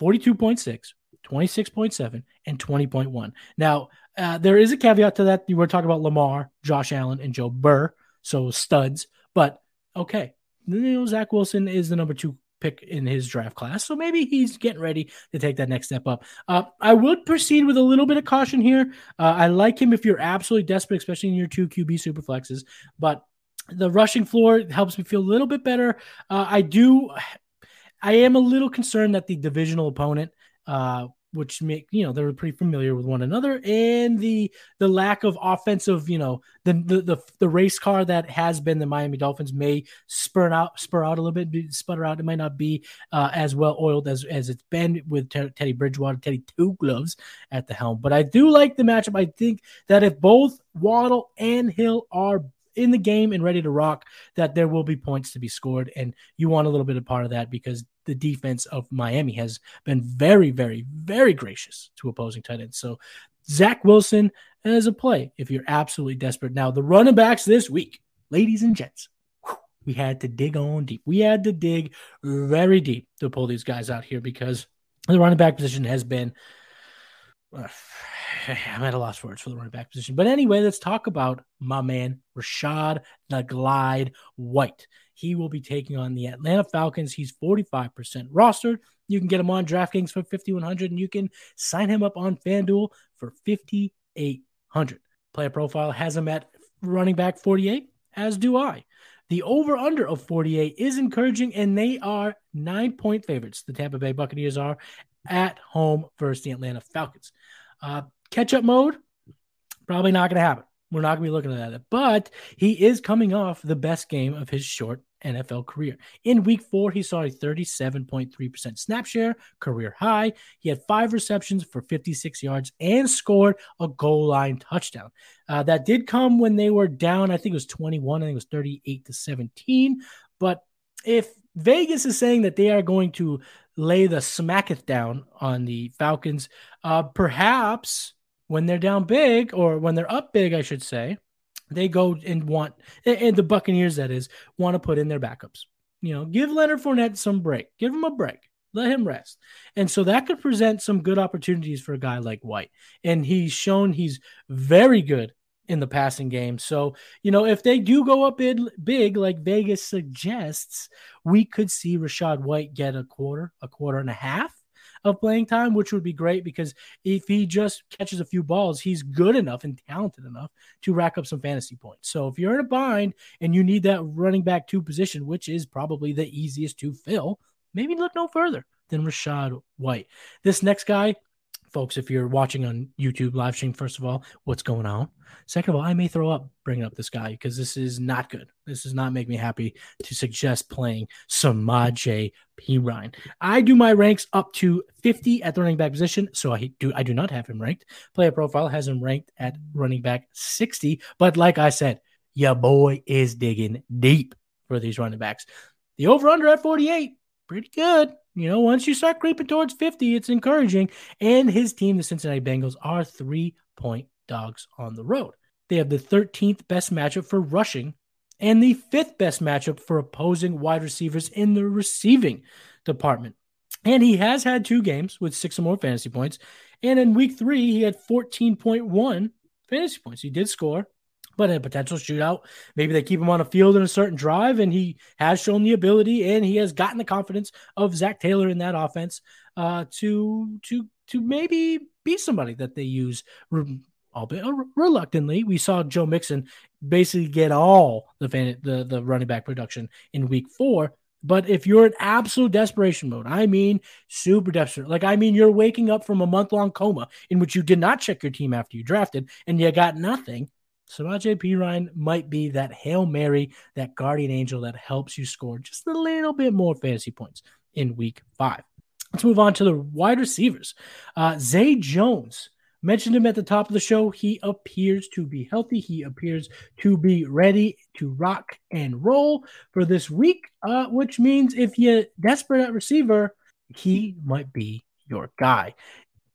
42.6, 26.7, and 20.1. Now, uh, there is a caveat to that. You were talking about Lamar, Josh Allen, and Joe Burr, so studs. But okay, you know, Zach Wilson is the number two pick in his draft class. So maybe he's getting ready to take that next step up. Uh, I would proceed with a little bit of caution here. Uh, I like him if you're absolutely desperate, especially in your two QB super flexes, but the rushing floor helps me feel a little bit better. Uh, I do. I am a little concerned that the divisional opponent uh, which make you know they're pretty familiar with one another and the the lack of offensive you know the the the, the race car that has been the Miami Dolphins may spur out spur out a little bit sputter out it might not be uh, as well oiled as as it's been with Teddy Bridgewater Teddy two gloves at the helm but I do like the matchup I think that if both Waddle and Hill are in the game and ready to rock, that there will be points to be scored. And you want a little bit of part of that because the defense of Miami has been very, very, very gracious to opposing tight ends. So Zach Wilson as a play if you're absolutely desperate. Now, the running backs this week, ladies and gents, we had to dig on deep. We had to dig very deep to pull these guys out here because the running back position has been. Uh, (sighs) I'm at a loss for words for the running back position. But anyway, let's talk about my man, Rachaad the Glide White. He will be taking on the Atlanta Falcons. He's 45% rostered. You can get him on DraftKings for 5100 and you can sign him up on FanDuel for 5800 Player profile has him at running back 48, as do I. The over under of 48 is encouraging, and they are nine point favorites. The Tampa Bay Buccaneers are at home versus the Atlanta Falcons. Uh, catch up mode, probably not going to happen. We're not going to be looking at that. But he is coming off the best game of his short NFL career. In week four, he saw a 37.3% snap share, career high. He had five receptions for 56 yards and scored a goal line touchdown. Uh, that did come when they were down, I think it was 21, I think it was 38 to 17. But if Vegas is saying that they are going to lay the smacketh down on the Falcons, uh, perhaps when they're down big or when they're up big, I should say, they go and want, and the Buccaneers, that is, want to put in their backups. You know, give Leonard Fournette some break, give him a break, let him rest. And so that could present some good opportunities for a guy like White. And he's shown he's very good in the passing game. So, you know, if they do go up big, big like Vegas suggests, we could see Rachaad White get a quarter, a quarter and a half of playing time, which would be great because if he just catches a few balls, he's good enough and talented enough to rack up some fantasy points. So if you're in a bind and you need that running back two position, which is probably the easiest to fill, maybe look no further than Rachaad White. This next guy, folks, if you're watching on YouTube live stream, first of all, what's going on? Second of all, I may throw up bringing up this guy because this is not good. This does not make me happy to suggest playing Samaje Perine. I do my ranks up to 50 at the running back position, so I do I do not have him ranked. Player profile has him ranked at running back 60, but like I said, your boy is digging deep for these running backs. The over under at 48, pretty good. You know, once you start creeping towards 50, it's encouraging. And his team, the Cincinnati Bengals, are three point dogs on the road. They have the 13th best matchup for rushing and the fifth best matchup for opposing wide receivers in the receiving department. And he has had two games with six or more fantasy points. And in week three, he had 14.1 fantasy points. He did score but in a potential shootout, maybe they keep him on a field in a certain drive, and he has shown the ability and he has gotten the confidence of Zac Taylor in that offense uh, to to to maybe be somebody that they use albeit reluctantly. We saw Joe Mixon basically get all the fan, the the running back production in week four. But if you're in absolute desperation mode, I mean super desperate, like I mean you're waking up from a month long coma in which you did not check your team after you drafted and you got nothing Samaje Ryan might be that Hail Mary, that guardian angel that helps you score just a little bit more fantasy points in week five. Let's move on to the wide receivers. Uh, Zay Jones mentioned him at the top of the show. He appears to be healthy. He appears to be ready to rock and roll for this week, uh, which means if you're desperate at receiver, he might be your guy.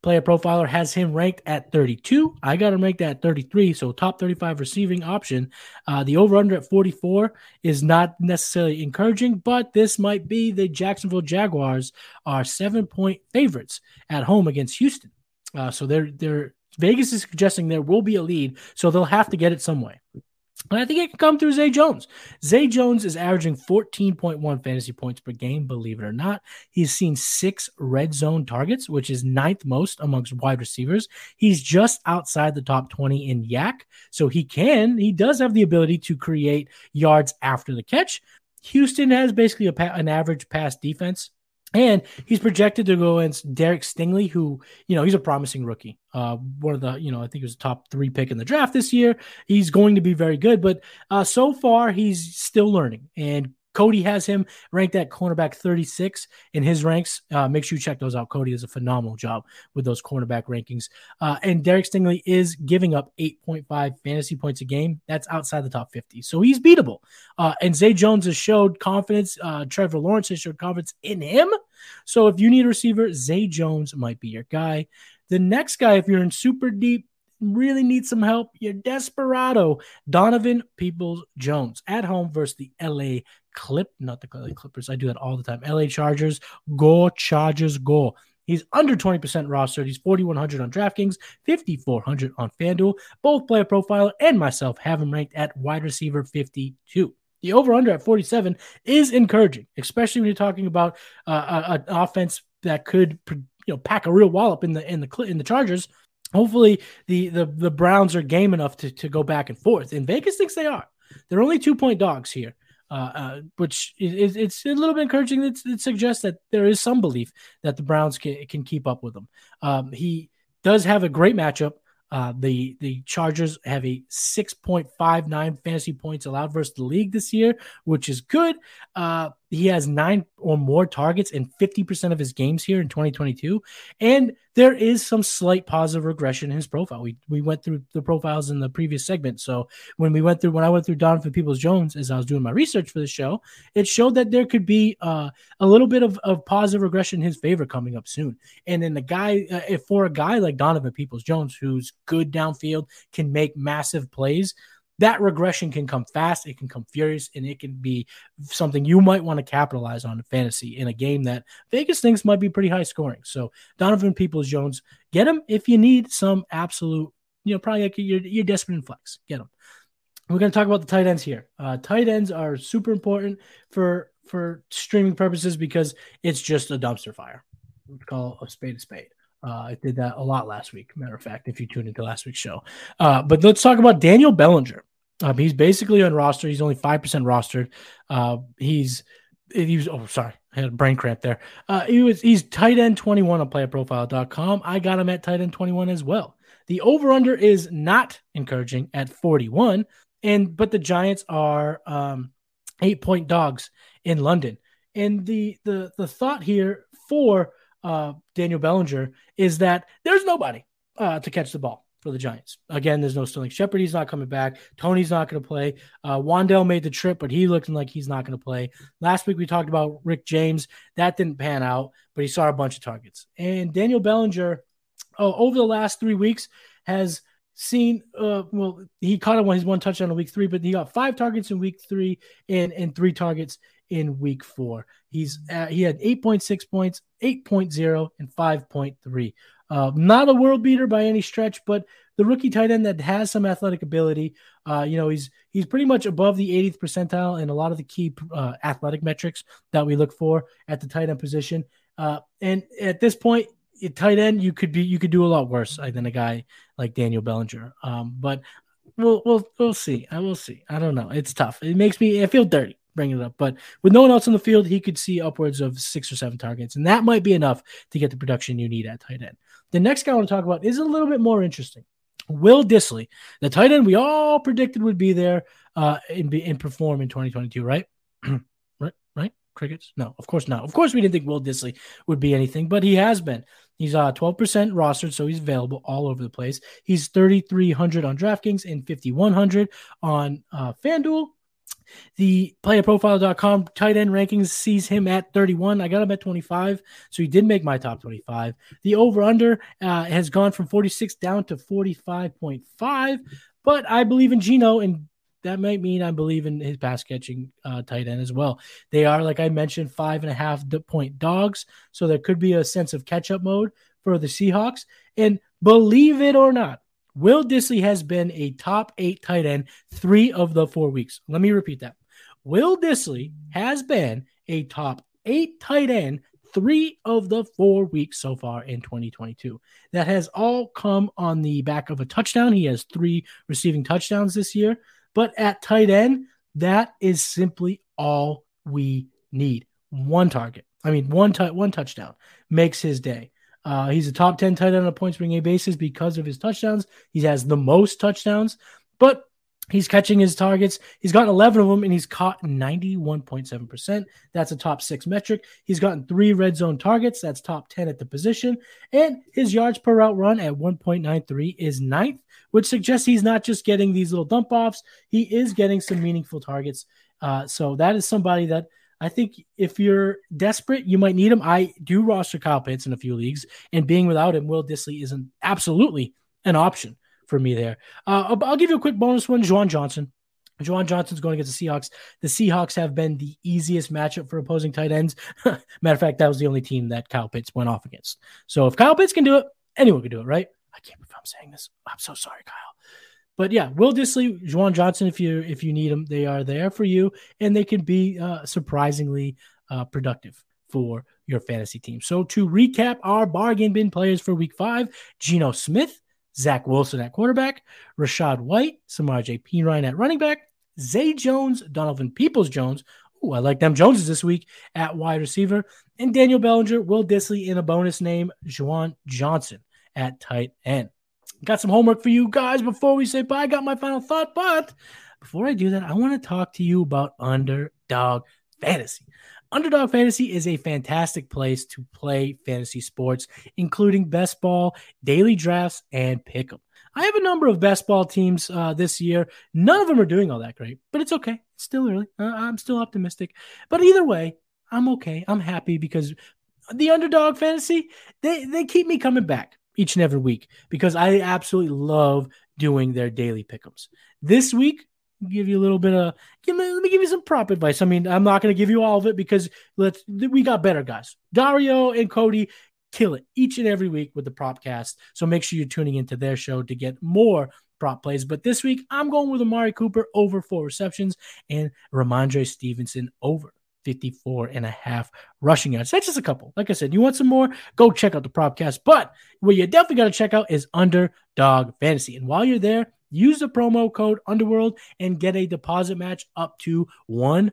Player Profiler has him ranked at 32. I got him ranked at 33, so top 35 receiving option. Uh, the over under at 44 is not necessarily encouraging, but this might be the Jacksonville Jaguars are seven point favorites at home against Houston. Uh, so they're they're Vegas is suggesting there will be a lead, so they'll have to get it some way. And I think it can come through Zay Jones. Zay Jones is averaging 14.1 fantasy points per game, believe it or not. He's seen six red zone targets, which is ninth most amongst wide receivers. He's just outside the top 20 in yak. So he can, he does have the ability to create yards after the catch. Houston has basically a, an average pass defense. And he's projected to go against Derek Stingley, who, you know, he's a promising rookie. Uh, one of the, you know, I think he was a top three pick in the draft this year. He's going to be very good, but uh, so far he's still learning. And Cody has him ranked at cornerback 36 in his ranks. Uh, make sure you check those out. Cody does a phenomenal job with those cornerback rankings. Uh, and Derek Stingley is giving up 8.5 fantasy points a game. That's outside the top 50. So he's beatable. Uh, and Zay Jones has showed confidence. Uh, Trevor Lawrence has showed confidence in him. So if you need a receiver, Zay Jones might be your guy. The next guy, if you're in super deep, really need some help, you're desperado. Donovan Peoples Jones at home versus the LA Clip, not the Clippers. I do that all the time. LA Chargers, go Chargers, go. He's under 20% rostered. He's 4,100 on DraftKings, 5,400 on FanDuel. Both player profile and myself have him ranked at wide receiver 52. The over under at 47 is encouraging, especially when you're talking about uh, an offense that could you know pack a real wallop in the in the in the Chargers hopefully the the the Browns are game enough to to go back and forth. And Vegas thinks they are. They're only two point dogs here. Uh, uh, which is it's a little bit encouraging. It, it, suggests that there is some belief that the Browns can, can keep up with them. Um, he does have a great matchup uh, the the Chargers have a 6.59 fantasy points allowed versus the league this year, which is good. Uh, he has nine or more targets in 50% of his games here in 2022. And there is some slight positive regression in his profile. We we went through the profiles in the previous segment. So when we went through when I went through Donovan Peoples Jones as I was doing my research for the show, it showed that there could be uh, a little bit of, of positive regression in his favor coming up soon. And then the guy, uh, for a guy like Donovan Peoples Jones, who's good downfield, can make massive plays that regression can come fast, it can come furious, and it can be something you might want to capitalize on in fantasy in a game that Vegas thinks might be pretty high scoring. So Donovan Peoples Jones, get him if you need some absolute, you know, probably like you're, you're desperate in flex. Get him. We're going to talk about the tight ends here. Uh, tight ends are super important for for streaming purposes because it's just a dumpster fire. We call a spade a spade. Uh, I did that a lot last week. Matter of fact, if you tuned into last week's show. Uh, but let's talk about Daniel Bellinger. Um, he's basically on roster. He's only five percent rostered. Uh, he's he was oh sorry, I had a brain cramp there. Uh, he was he's tight end 21 on playerprofiler.com. I got him at tight end 21 as well. The over under is not encouraging at 41, and but the Giants are um, eight point dogs in London. And the the the thought here for uh, Daniel Bellinger is that there's nobody uh, to catch the ball for the Giants. Again, there's no Sterling Shepard. He's not coming back. Toney's not going to play. Uh, Wan'Dale made the trip, but he looking like he's not going to play. Last week we talked about Rick James. That didn't pan out, but he saw a bunch of targets. And Daniel Bellinger, oh, over the last three weeks, has seen uh well he caught him his one touchdown in week three but he got five targets in week three and and three targets in week four he's uh, he had 8.6 points 8.0 and 5.3 uh, not a world beater by any stretch, but the rookie tight end that has some athletic ability. Uh, you know, he's he's pretty much above the 80th percentile in a lot of the key uh, athletic metrics that we look for at the tight end position. Uh, and at this point, at tight end, you could be you could do a lot worse uh, than a guy like Daniel Bellinger. Um, but we'll we'll we'll see. I will see. I don't know. It's tough. It makes me I feel dirty bringing it up. But with no one else on the field, he could see upwards of six or seven targets, and that might be enough to get the production you need at tight end. The next guy I want to talk about is a little bit more interesting. Will Dissly, the tight end we all predicted would be there uh, and, be, and perform in 2022, right? (clears throat) right? Right? Crickets? No, of course not. Of course, we didn't think Will Dissly would be anything, but he has been. He's uh 12% rostered, so he's available all over the place. He's 3,300 on DraftKings and 5,100 on uh, FanDuel. The playerprofiler.com tight end rankings sees him at 31. I got him at 25, so he did make my top 25. The over under uh, has gone from 46 down to 45.5, but I believe in Geno, and that might mean I believe in his pass catching uh, tight end as well. They are, like I mentioned, five and a half point dogs, so there could be a sense of catch up mode for the Seahawks. And believe it or not, Will Dissly has been a top eight tight end three of the four weeks. Let me repeat that. Will Dissly has been a top eight tight end three of the four weeks so far in 2022. That has all come on the back of a touchdown. He has three receiving touchdowns this year. But at tight end, that is simply all we need. One target. I mean, one t- one touchdown makes his day. Uh, he's a top 10 tight end on a points per game basis because of his touchdowns. He has the most touchdowns, but he's catching his targets. He's gotten 11 of them and he's caught 91.7%. That's a top six metric. He's gotten three red zone targets. That's top 10 at the position. And his yards per route run at 1.93 is ninth, which suggests he's not just getting these little dump offs, he is getting some meaningful targets. Uh, so that is somebody that I think if you're desperate, you might need him. I do roster Kyle Pitts in a few leagues, and being without him, Will Dissly isn't absolutely an option for me there. Uh, I'll give you a quick bonus one Juwan Johnson. Juwan Johnson's going against the Seahawks. The Seahawks have been the easiest matchup for opposing tight ends. (laughs) Matter of fact, that was the only team that Kyle Pitts went off against. So if Kyle Pitts can do it, anyone can do it, right? I can't believe I'm saying this. I'm so sorry, Kyle. But yeah, Will Dissly, Juwan Johnson, if you if you need them, they are there for you, and they can be uh, surprisingly uh, productive for your fantasy team. So to recap our bargain bin players for Week Five: Geno Smith, Zach Wilson at quarterback, Rachaad White, Samaje Ryan at running back, Zay Jones, Donovan Peoples Jones. Ooh, I like them Joneses this week at wide receiver, and Daniel Bellinger, Will Disley, in a bonus name, Juwan Johnson at tight end. Got some homework for you guys before we say bye. I got my final thought, but before I do that, I want to talk to you about Underdog Fantasy. Underdog Fantasy is a fantastic place to play fantasy sports, including best ball, daily drafts, and pick'em. I have a number of best ball teams uh, this year. None of them are doing all that great, but it's okay. It's still early. Uh, I'm still optimistic. But either way, I'm okay. I'm happy because the underdog fantasy they they keep me coming back each and every week because I absolutely love doing their daily pick'ems. This week give you a little bit of give me, let me give you some prop advice. I mean, I'm not going to give you all of it because let's we got better guys. Dario and Cody kill it each and every week with the prop cast. So make sure you're tuning into their show to get more prop plays. But this week I'm going with Amari Cooper over four receptions and Rhamondre Stevenson over 54 and a half rushing yards. That's just a couple. Like I said, you want some more? Go check out the propcast. But what you definitely got to check out is Underdog Fantasy. And while you're there, use the promo code Underworld and get a deposit match up to $100.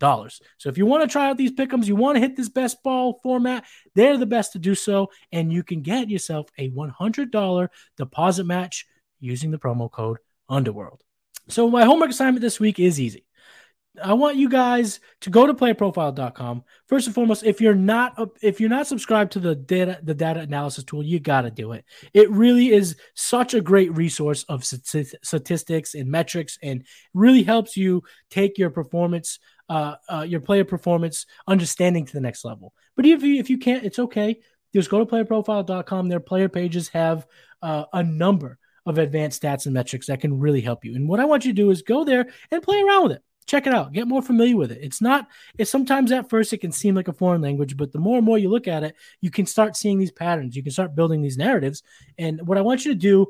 So if you want to try out these pickums, you want to hit this best ball format, they're the best to do so. And you can get yourself a $100 deposit match using the promo code Underworld. So my homework assignment this week is easy. I want you guys to go to playerprofiler.com. First and foremost, if you're not if you're not subscribed to the data the data analysis tool, you got to do it. It really is such a great resource of statistics and metrics and really helps you take your performance uh, uh, your player performance understanding to the next level. But if you if you can't, it's okay. Just go to playerprofiler.com. Their player pages have uh, a number of advanced stats and metrics that can really help you. And what I want you to do is go there and play around with it check it out. Get more familiar with it. It's not it's sometimes at first it can seem like a foreign language but the more and more you look at it you can start seeing these patterns. You can start building these narratives. And what i want you to do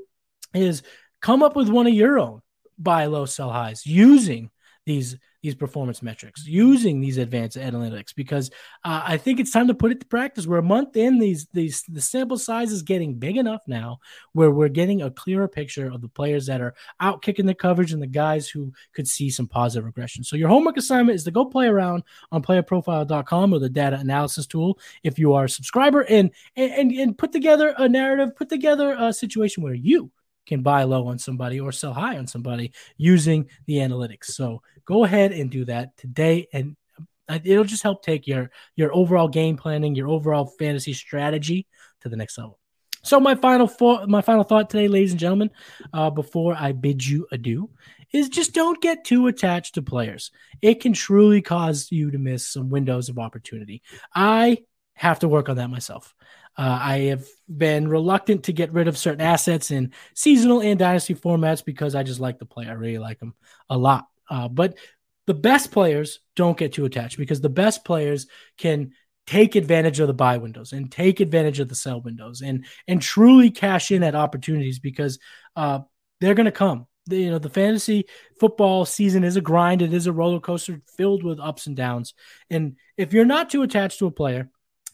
is come up with one of your own buy low sell highs using these these performance metrics using these advanced analytics because uh, I think it's time to put it to practice. We're a month in; these these the sample size is getting big enough now where we're getting a clearer picture of the players that are out kicking the coverage and the guys who could see some positive regression. So your homework assignment is to go play around on playerprofiler.com or the data analysis tool if you are a subscriber and and and put together a narrative, put together a situation where you can buy low on somebody or sell high on somebody using the analytics. So go ahead and do that today and it'll just help take your your overall game planning, your overall fantasy strategy to the next level. So my final thought, my final thought today, ladies and gentlemen, uh, before I bid you adieu, is just don't get too attached to players. It can truly cause you to miss some windows of opportunity. I have to work on that myself. Uh, I have been reluctant to get rid of certain assets in seasonal and dynasty formats because I just like the play. I really like them a lot. Uh, but the best players don't get too attached because the best players can take advantage of the buy windows and take advantage of the sell windows and and truly cash in at opportunities because uh, they're going to come. You know the fantasy football season is a grind. It is a roller coaster filled with ups and downs. And if you're not too attached to a player,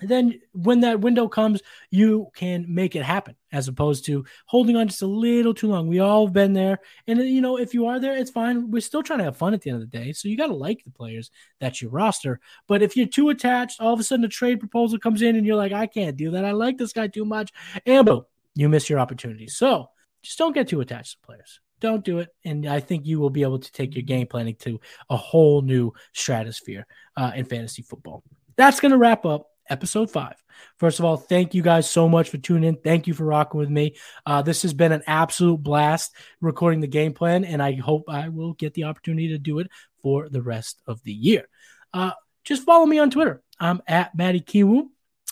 then when that window comes, you can make it happen as opposed to holding on just a little too long. We all have been there. And, you know, if you are there, it's fine. We're still trying to have fun at the end of the day. So you got to like the players that you roster. But if you're too attached, all of a sudden a trade proposal comes in and you're like, I can't do that. I like this guy too much. And boom, you miss your opportunity. So just don't get too attached to players. Don't do it. And I think you will be able to take your game planning to a whole new stratosphere uh, in fantasy football. That's going to wrap up episode five. First of all, thank you guys so much for tuning in. Thank you for rocking with me. Uh, this has been an absolute blast recording the game plan, and I hope I will get the opportunity to do it for the rest of the year. Uh, just follow me on Twitter. I'm at Matty Kiwoom.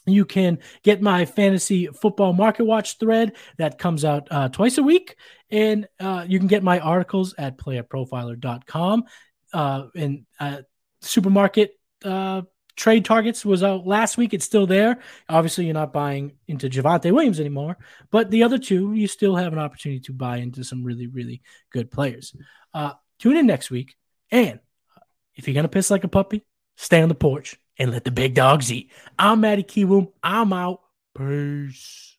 You can get my fantasy football market watch thread that comes out uh, twice a week. And uh, you can get my articles at playerprofiler.com. Uh, and uh, supermarket uh, trade targets was out last week. It's still there. Obviously, you're not buying into Javonte Williams anymore, but the other two, you still have an opportunity to buy into some really, really good players. Uh, tune in next week. And if you're going to piss like a puppy, stay on the porch and let the big dogs eat. I'm Matty Kiwoom. I'm out. Peace.